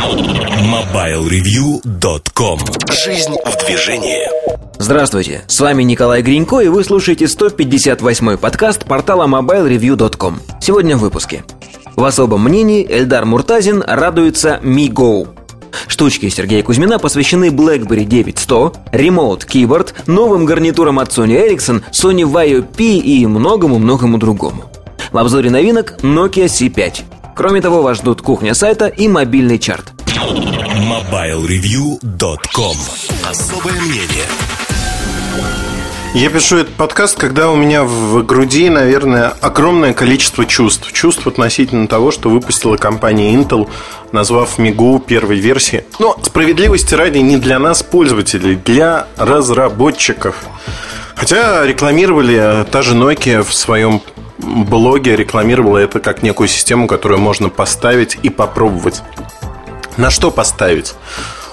MobileReview.com Жизнь в движении. Здравствуйте, с вами Николай Гринько и вы слушаете 158-й подкаст портала MobileReview.com Сегодня в выпуске. В особом мнении Эльдар Муртазин радуется MiGo Штучки Сергея Кузьмина посвящены BlackBerry 9100, Remote Keyboard, новым гарнитурам от Sony Ericsson, Sony Vaio P и многому-многому другому. В обзоре новинок Nokia C5. Кроме того, вас ждут кухня сайта и мобильный чарт. MobileReview.com Особое мнение я пишу этот подкаст, когда у меня в груди, наверное, огромное количество чувств. Чувств относительно того, что выпустила компания Intel, назвав Мигу первой версией. Но справедливости ради не для нас, пользователей, для разработчиков. Хотя рекламировали та же Nokia в своем блоге, рекламировала это как некую систему, которую можно поставить и попробовать. На что поставить?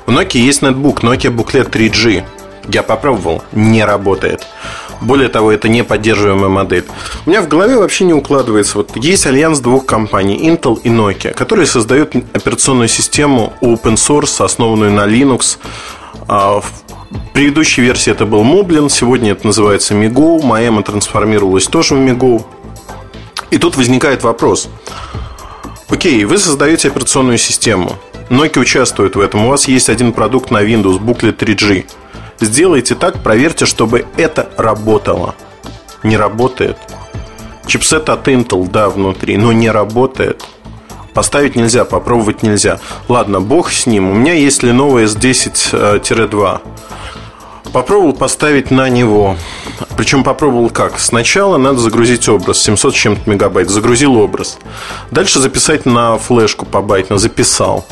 У Nokia есть ноутбук Nokia Booklet 3G. Я попробовал, не работает. Более того, это не поддерживаемая модель. У меня в голове вообще не укладывается. Вот есть альянс двух компаний, Intel и Nokia, которые создают операционную систему open source, основанную на Linux. А, в предыдущей версии это был Moblin, сегодня это называется MiGo, Маэма трансформировалась тоже в MiGo. И тут возникает вопрос. Окей, вы создаете операционную систему. Nokia участвует в этом. У вас есть один продукт на Windows, Booklet 3G. Сделайте так, проверьте, чтобы это работало. Не работает. Чипсет от Intel, да, внутри, но не работает. Поставить нельзя, попробовать нельзя. Ладно, бог с ним. У меня есть Lenovo S10-2. Попробовал поставить на него. Причем попробовал как? Сначала надо загрузить образ, 700 с чем-то мегабайт. Загрузил образ. Дальше записать на флешку по байтно. Записал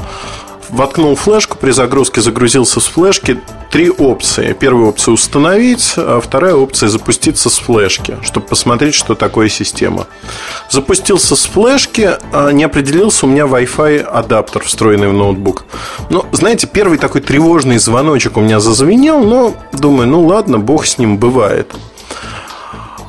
воткнул флешку, при загрузке загрузился с флешки. Три опции. Первая опция установить, а вторая опция запуститься с флешки, чтобы посмотреть, что такое система. Запустился с флешки, а не определился у меня Wi-Fi адаптер, встроенный в ноутбук. Ну, знаете, первый такой тревожный звоночек у меня зазвенел, но думаю, ну ладно, бог с ним бывает.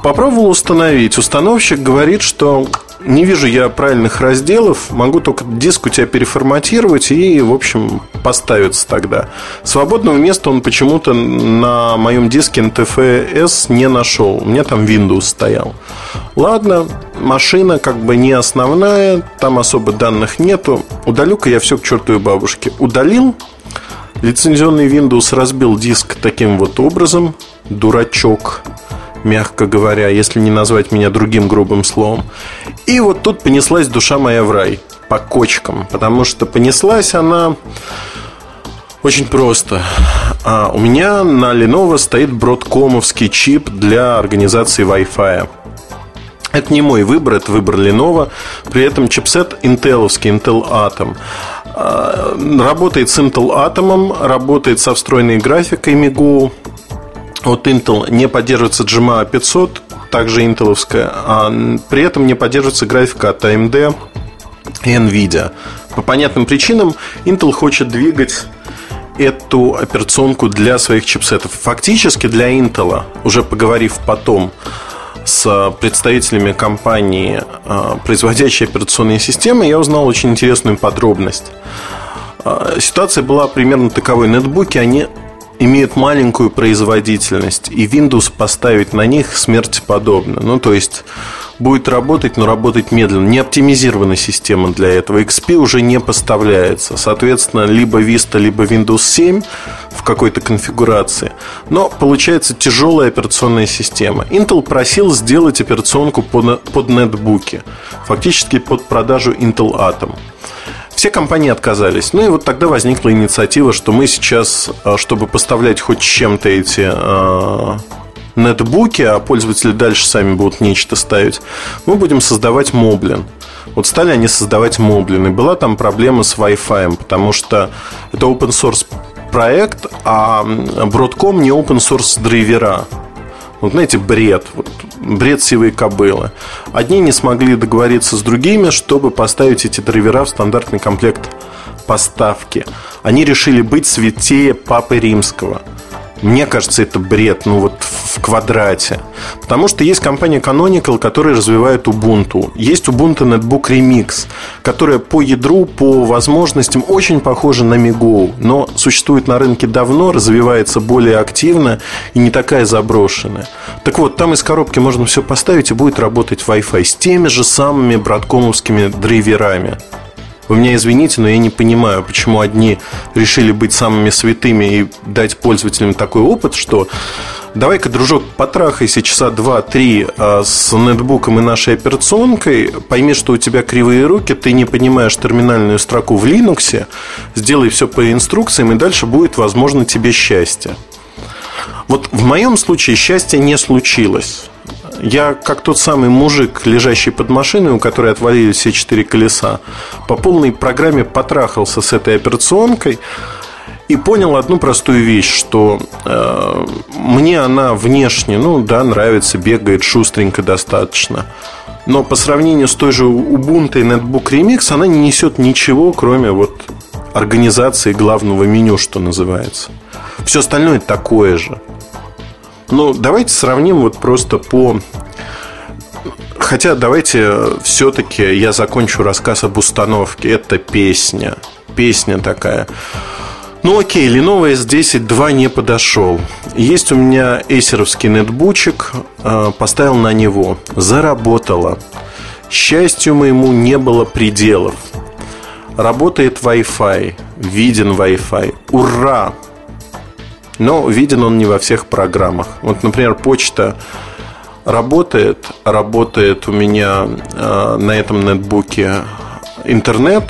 Попробовал установить. Установщик говорит, что не вижу я правильных разделов. Могу только диск у тебя переформатировать и, в общем, поставиться тогда. Свободного места он почему-то на моем диске NTFS не нашел. У меня там Windows стоял. Ладно, машина как бы не основная, там особо данных нету. Удалю-ка я все к чертовой бабушке. Удалил, лицензионный Windows разбил диск таким вот образом. Дурачок мягко говоря, если не назвать меня другим грубым словом. И вот тут понеслась душа моя в рай по кочкам, потому что понеслась она очень просто. А у меня на Lenovo стоит бродкомовский чип для организации Wi-Fi. Это не мой выбор, это выбор Lenovo. При этом чипсет интеловский, Intel Atom. А, работает с Intel Atom, работает со встроенной графикой MIGO, от Intel не поддерживается GMA 500, также интеловская, а при этом не поддерживается графика от AMD и NVIDIA. По понятным причинам Intel хочет двигать эту операционку для своих чипсетов. Фактически для Intel, уже поговорив потом с представителями компании, а, производящей операционные системы, я узнал очень интересную подробность. А, ситуация была примерно таковой. Нетбуки, они имеют маленькую производительность, и Windows поставить на них смерти подобно. Ну, то есть будет работать, но работать медленно. Не оптимизирована система для этого. XP уже не поставляется. Соответственно, либо Vista, либо Windows 7 в какой-то конфигурации. Но получается тяжелая операционная система. Intel просил сделать операционку под, под нетбуки. Фактически под продажу Intel Atom. Все компании отказались. Ну и вот тогда возникла инициатива, что мы сейчас, э, чтобы поставлять хоть чем-то эти э, нетбуки, а пользователи дальше сами будут нечто ставить, мы будем создавать Moblin. Вот стали они создавать Moblin. И была там проблема с Wi-Fi, потому что это open source проект, а Broadcom не open source драйвера. Вот знаете, бред. Вот, бред сивой кобылы. Одни не смогли договориться с другими, чтобы поставить эти драйвера в стандартный комплект поставки. Они решили быть святее Папы Римского. Мне кажется, это бред, ну вот в квадрате. Потому что есть компания Canonical, которая развивает Ubuntu. Есть Ubuntu Netbook Remix, которая по ядру, по возможностям очень похожа на MiGo, но существует на рынке давно, развивается более активно и не такая заброшенная. Так вот, там из коробки можно все поставить и будет работать Wi-Fi с теми же самыми браткомовскими драйверами. Вы меня извините, но я не понимаю, почему одни решили быть самыми святыми и дать пользователям такой опыт, что давай-ка, дружок, потрахайся часа два-три а, с нетбуком и нашей операционкой, пойми, что у тебя кривые руки, ты не понимаешь терминальную строку в Linux, сделай все по инструкциям, и дальше будет, возможно, тебе счастье. Вот в моем случае счастья не случилось. Я, как тот самый мужик, лежащий под машиной, у которой отвалились все четыре колеса, по полной программе потрахался с этой операционкой и понял одну простую вещь, что э, мне она внешне, ну да, нравится, бегает шустренько достаточно. Но по сравнению с той же Ubuntu и Netbook Remix она не несет ничего, кроме вот организации главного меню, что называется. Все остальное такое же. Ну, давайте сравним вот просто по... Хотя давайте все-таки я закончу рассказ об установке. Это песня. Песня такая. Ну окей, Lenovo S10 2 не подошел. Есть у меня эсеровский нетбучик, э, поставил на него. Заработало. Счастью моему не было пределов. Работает Wi-Fi, виден Wi-Fi. Ура! Но виден он не во всех программах. Вот, например, почта работает, работает у меня э, на этом нетбуке интернет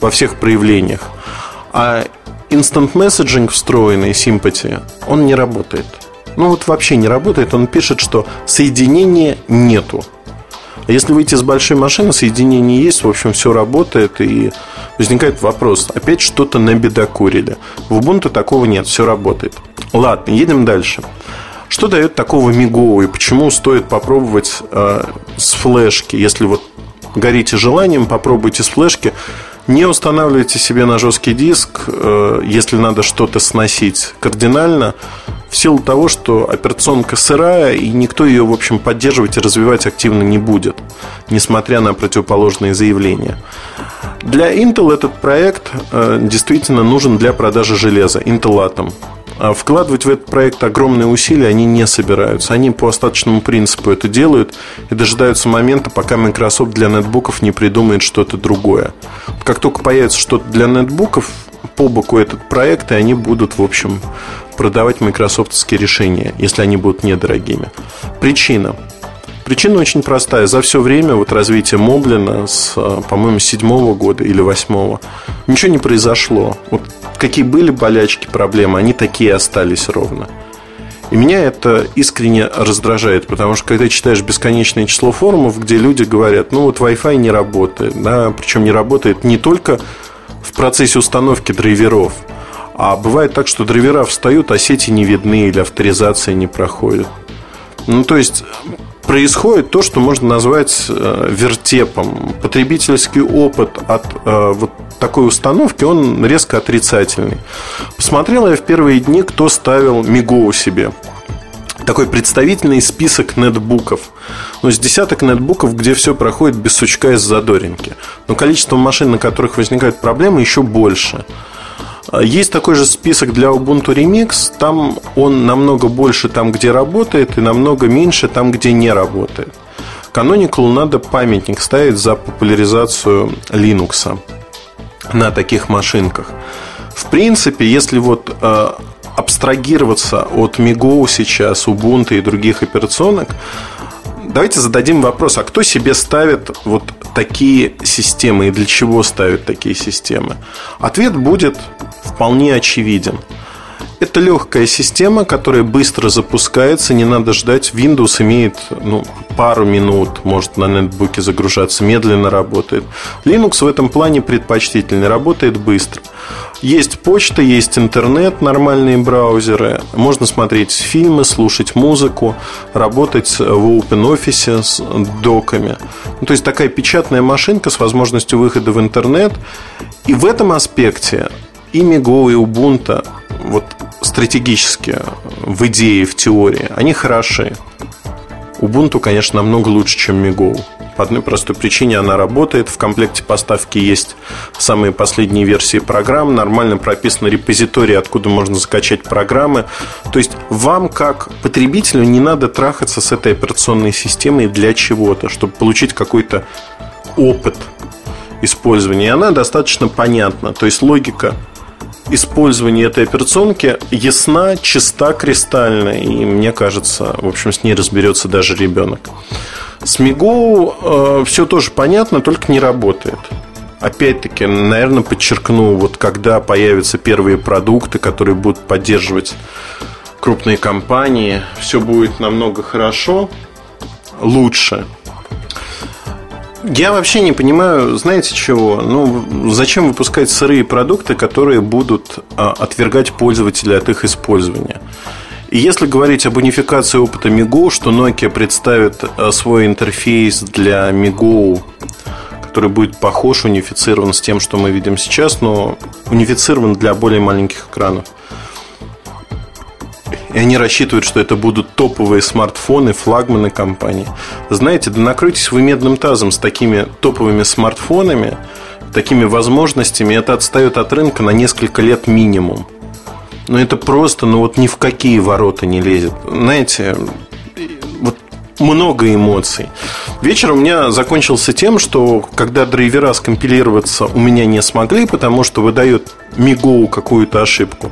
во всех проявлениях, а Instant Messaging встроенный Sympathy, он не работает. Ну вот вообще не работает, он пишет, что соединения нету. А если выйти с большой машины, соединение есть, в общем, все работает, и возникает вопрос, опять что-то набедокурили. В Ubuntu такого нет, все работает. Ладно, едем дальше. Что дает такого Миго и почему стоит попробовать э, с флешки, если вот горите желанием, попробуйте с флешки. Не устанавливайте себе на жесткий диск, э, если надо что-то сносить кардинально, в силу того, что операционка сырая, и никто ее, в общем, поддерживать и развивать активно не будет, несмотря на противоположные заявления. Для Intel этот проект э, действительно нужен для продажи железа, Intel Atom. А вкладывать в этот проект огромные усилия они не собираются. Они по остаточному принципу это делают и дожидаются момента, пока Microsoft для нетбуков не придумает что-то другое. Как только появится что-то для нетбуков, по боку этот проект, и они будут, в общем, продавать майкрософтовские решения, если они будут недорогими. Причина. Причина очень простая. За все время вот развития Моблина с, по-моему, седьмого года или восьмого ничего не произошло. Вот какие были болячки, проблемы, они такие остались ровно. И меня это искренне раздражает, потому что когда читаешь бесконечное число форумов, где люди говорят, ну вот Wi-Fi не работает, да, причем не работает не только в процессе установки драйверов, а бывает так, что драйвера встают, а сети не видны или авторизация не проходит. Ну, то есть происходит то, что можно назвать э, вертепом. Потребительский опыт от э, вот такой установки, он резко отрицательный. Посмотрел я в первые дни, кто ставил Миго себе. Такой представительный список нетбуков. Ну, с десяток нетбуков, где все проходит без сучка из задоринки. Но количество машин, на которых возникают проблемы, еще больше. Есть такой же список для Ubuntu Remix. Там он намного больше там, где работает, и намного меньше там, где не работает. Canonical надо памятник ставить за популяризацию Linux на таких машинках. В принципе, если вот э, абстрагироваться от MiGo сейчас, Ubuntu и других операционок, давайте зададим вопрос, а кто себе ставит вот такие системы и для чего ставят такие системы? Ответ будет вполне очевиден. Это легкая система, которая быстро запускается, не надо ждать. Windows имеет ну, пару минут, может на нетбуке загружаться, медленно работает. Linux в этом плане предпочтительный, работает быстро. Есть почта, есть интернет, нормальные браузеры. Можно смотреть фильмы, слушать музыку, работать в OpenOffice с доками. Ну, то есть такая печатная машинка с возможностью выхода в интернет. И в этом аспекте и Migo, и Ubuntu вот стратегически, в идее, в теории, они хороши. Ubuntu, конечно, намного лучше, чем MiGo. По одной простой причине она работает. В комплекте поставки есть самые последние версии программ. Нормально прописаны репозитории, откуда можно закачать программы. То есть вам, как потребителю, не надо трахаться с этой операционной системой для чего-то, чтобы получить какой-то опыт использования. И она достаточно понятна. То есть логика использования этой операционки ясна, чиста, кристальна. И мне кажется, в общем, с ней разберется даже ребенок. С Мигу э, все тоже понятно, только не работает. Опять-таки, наверное, подчеркну, вот когда появятся первые продукты, которые будут поддерживать крупные компании, все будет намного хорошо, лучше. Я вообще не понимаю, знаете чего? Ну, зачем выпускать сырые продукты, которые будут а, отвергать пользователя от их использования? И если говорить об унификации опыта Migo, что Nokia представит а, свой интерфейс для Migo, который будет похож, унифицирован с тем, что мы видим сейчас, но унифицирован для более маленьких экранов – и они рассчитывают, что это будут топовые смартфоны, флагманы компании. Знаете, да накройтесь вы медным тазом с такими топовыми смартфонами, такими возможностями. Это отстает от рынка на несколько лет минимум. Но это просто, ну вот ни в какие ворота не лезет. Знаете, вот много эмоций. Вечер у меня закончился тем, что когда драйвера скомпилироваться у меня не смогли, потому что выдает Мигоу какую-то ошибку,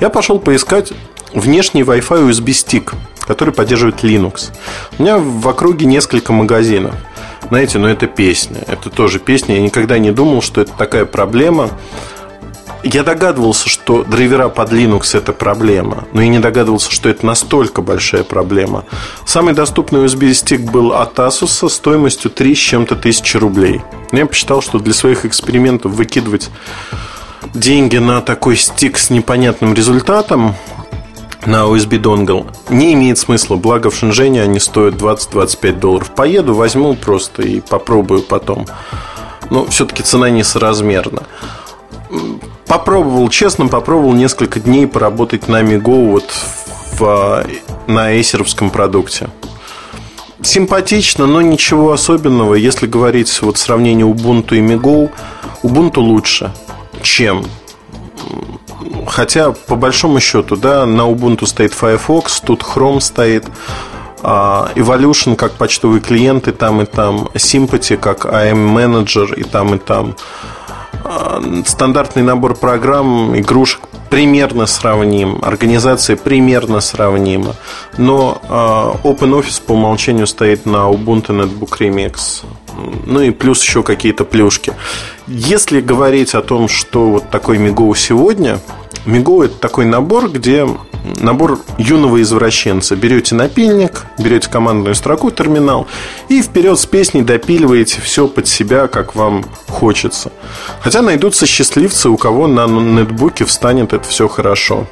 я пошел поискать внешний Wi-Fi USB стик, который поддерживает Linux. У меня в округе несколько магазинов. Знаете, но ну это песня. Это тоже песня. Я никогда не думал, что это такая проблема. Я догадывался, что драйвера под Linux это проблема, но я не догадывался, что это настолько большая проблема. Самый доступный USB-стик был от Asus стоимостью 3 с чем-то тысячи рублей. Я посчитал, что для своих экспериментов выкидывать деньги на такой стик с непонятным результатом на USB донгл не имеет смысла. Благо в Шэньчжэне они стоят 20-25 долларов. Поеду, возьму просто и попробую потом. Но все-таки цена несоразмерна. Попробовал, честно, попробовал несколько дней поработать на Migo вот в, на эсеровском продукте. Симпатично, но ничего особенного. Если говорить вот сравнение Ubuntu и Migo, Ubuntu лучше, чем Хотя, по большому счету, да, на Ubuntu стоит Firefox, тут Chrome стоит, а, Evolution как почтовый клиент и там, и там, Sympathy как AM менеджер и там, и там. А, стандартный набор программ, игрушек примерно сравним, организация примерно сравнима, но а, OpenOffice по умолчанию стоит на Ubuntu Netbook Remix. Ну и плюс еще какие-то плюшки. Если говорить о том, что вот такой Миго сегодня, Миго это такой набор, где набор юного извращенца. Берете напильник, берете командную строку, терминал, и вперед с песней допиливаете все под себя, как вам хочется. Хотя найдутся счастливцы, у кого на нетбуке встанет это все хорошо.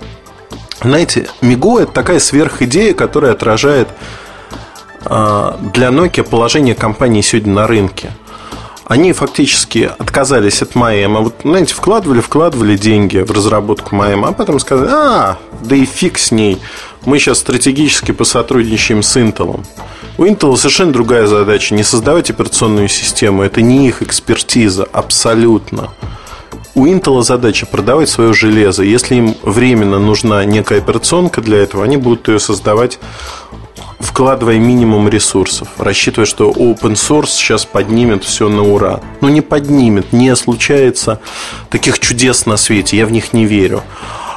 Знаете, Миго это такая сверхидея, которая отражает для Nokia положение компании сегодня на рынке – они фактически отказались от Маэма. Вот, знаете, вкладывали, вкладывали деньги в разработку Маэма, а потом сказали, а, да и фиг с ней. Мы сейчас стратегически посотрудничаем с Intel. У Intel совершенно другая задача. Не создавать операционную систему. Это не их экспертиза. Абсолютно. У Intel задача продавать свое железо. Если им временно нужна некая операционка для этого, они будут ее создавать вкладывая минимум ресурсов, рассчитывая, что open source сейчас поднимет все на ура. Ну, не поднимет, не случается таких чудес на свете, я в них не верю.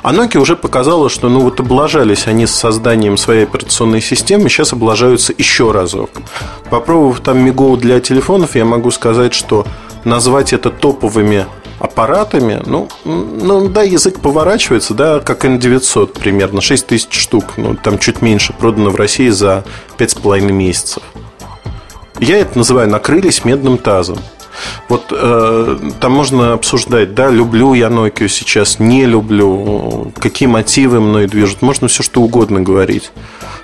А Nokia уже показала, что ну вот облажались они с созданием своей операционной системы, сейчас облажаются еще разок. Попробовав там Migo для телефонов, я могу сказать, что назвать это топовыми аппаратами, ну, ну да, язык поворачивается, да, как N900 примерно, 6 тысяч штук, ну, там чуть меньше, продано в России за 5,5 месяцев. Я это называю «накрылись медным тазом». Вот э, там можно обсуждать, да, люблю я Nokia сейчас, не люблю, какие мотивы мной движут, можно все что угодно говорить.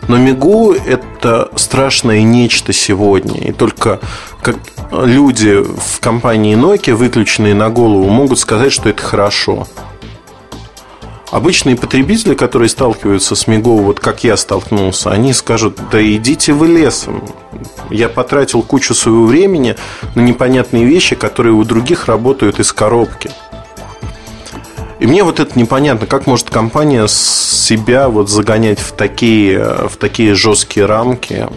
Но Мигу – это страшное нечто сегодня. И только как люди в компании Nokia, выключенные на голову, могут сказать, что это хорошо. Обычные потребители, которые сталкиваются с Миго, вот как я столкнулся, они скажут, да идите вы лесом. Я потратил кучу своего времени на непонятные вещи, которые у других работают из коробки. И мне вот это непонятно, как может компания себя вот загонять в такие, в такие жесткие рамки.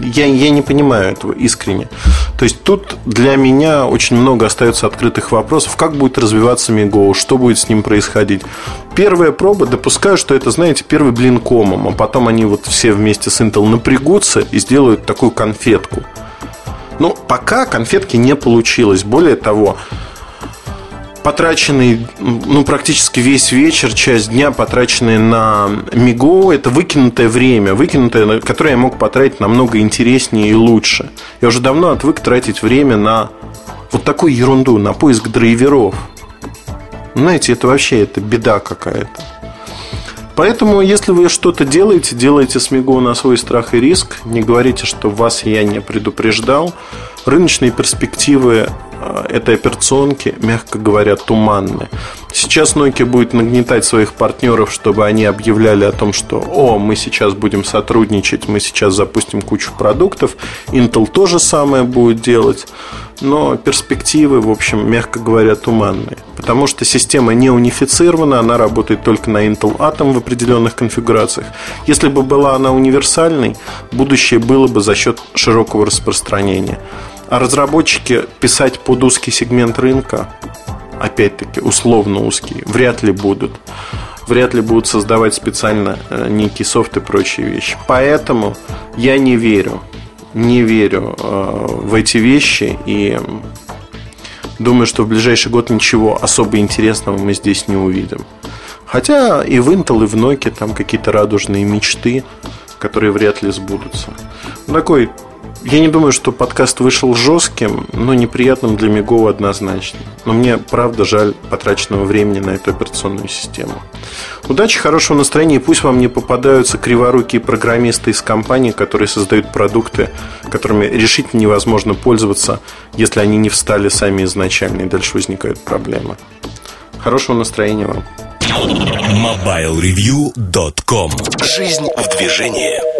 Я, я не понимаю этого искренне. То есть тут для меня очень много остается открытых вопросов. Как будет развиваться Миго, что будет с ним происходить. Первая проба, допускаю, что это, знаете, первый блин комом, а потом они вот все вместе с Intel напрягутся и сделают такую конфетку. Но пока конфетки не получилось. Более того, потраченный, ну, практически весь вечер, часть дня, потраченный на Миго, это выкинутое время, выкинутое, которое я мог потратить намного интереснее и лучше. Я уже давно отвык тратить время на вот такую ерунду, на поиск драйверов. Знаете, это вообще это беда какая-то. Поэтому, если вы что-то делаете, делайте с Миго на свой страх и риск. Не говорите, что вас я не предупреждал. Рыночные перспективы этой операционки, мягко говоря, туманны. Сейчас Nokia будет нагнетать своих партнеров, чтобы они объявляли о том, что «О, мы сейчас будем сотрудничать, мы сейчас запустим кучу продуктов». Intel то же самое будет делать. Но перспективы, в общем, мягко говоря, туманные. Потому что система не унифицирована, она работает только на Intel Atom в определенных конфигурациях. Если бы была она универсальной, будущее было бы за счет широкого распространения. А разработчики писать под узкий сегмент рынка, опять-таки, условно узкий, вряд ли будут. Вряд ли будут создавать специально э, некий софт и прочие вещи. Поэтому я не верю, не верю э, в эти вещи и думаю, что в ближайший год ничего особо интересного мы здесь не увидим. Хотя и в Intel, и в Nokia там какие-то радужные мечты, которые вряд ли сбудутся. Такой я не думаю, что подкаст вышел жестким, но неприятным для Мигова однозначно. Но мне, правда, жаль потраченного времени на эту операционную систему. Удачи, хорошего настроения, и пусть вам не попадаются криворукие программисты из компании, которые создают продукты, которыми решительно невозможно пользоваться, если они не встали сами изначально, и дальше возникают проблемы. Хорошего настроения вам. MobileReview.com Жизнь в движении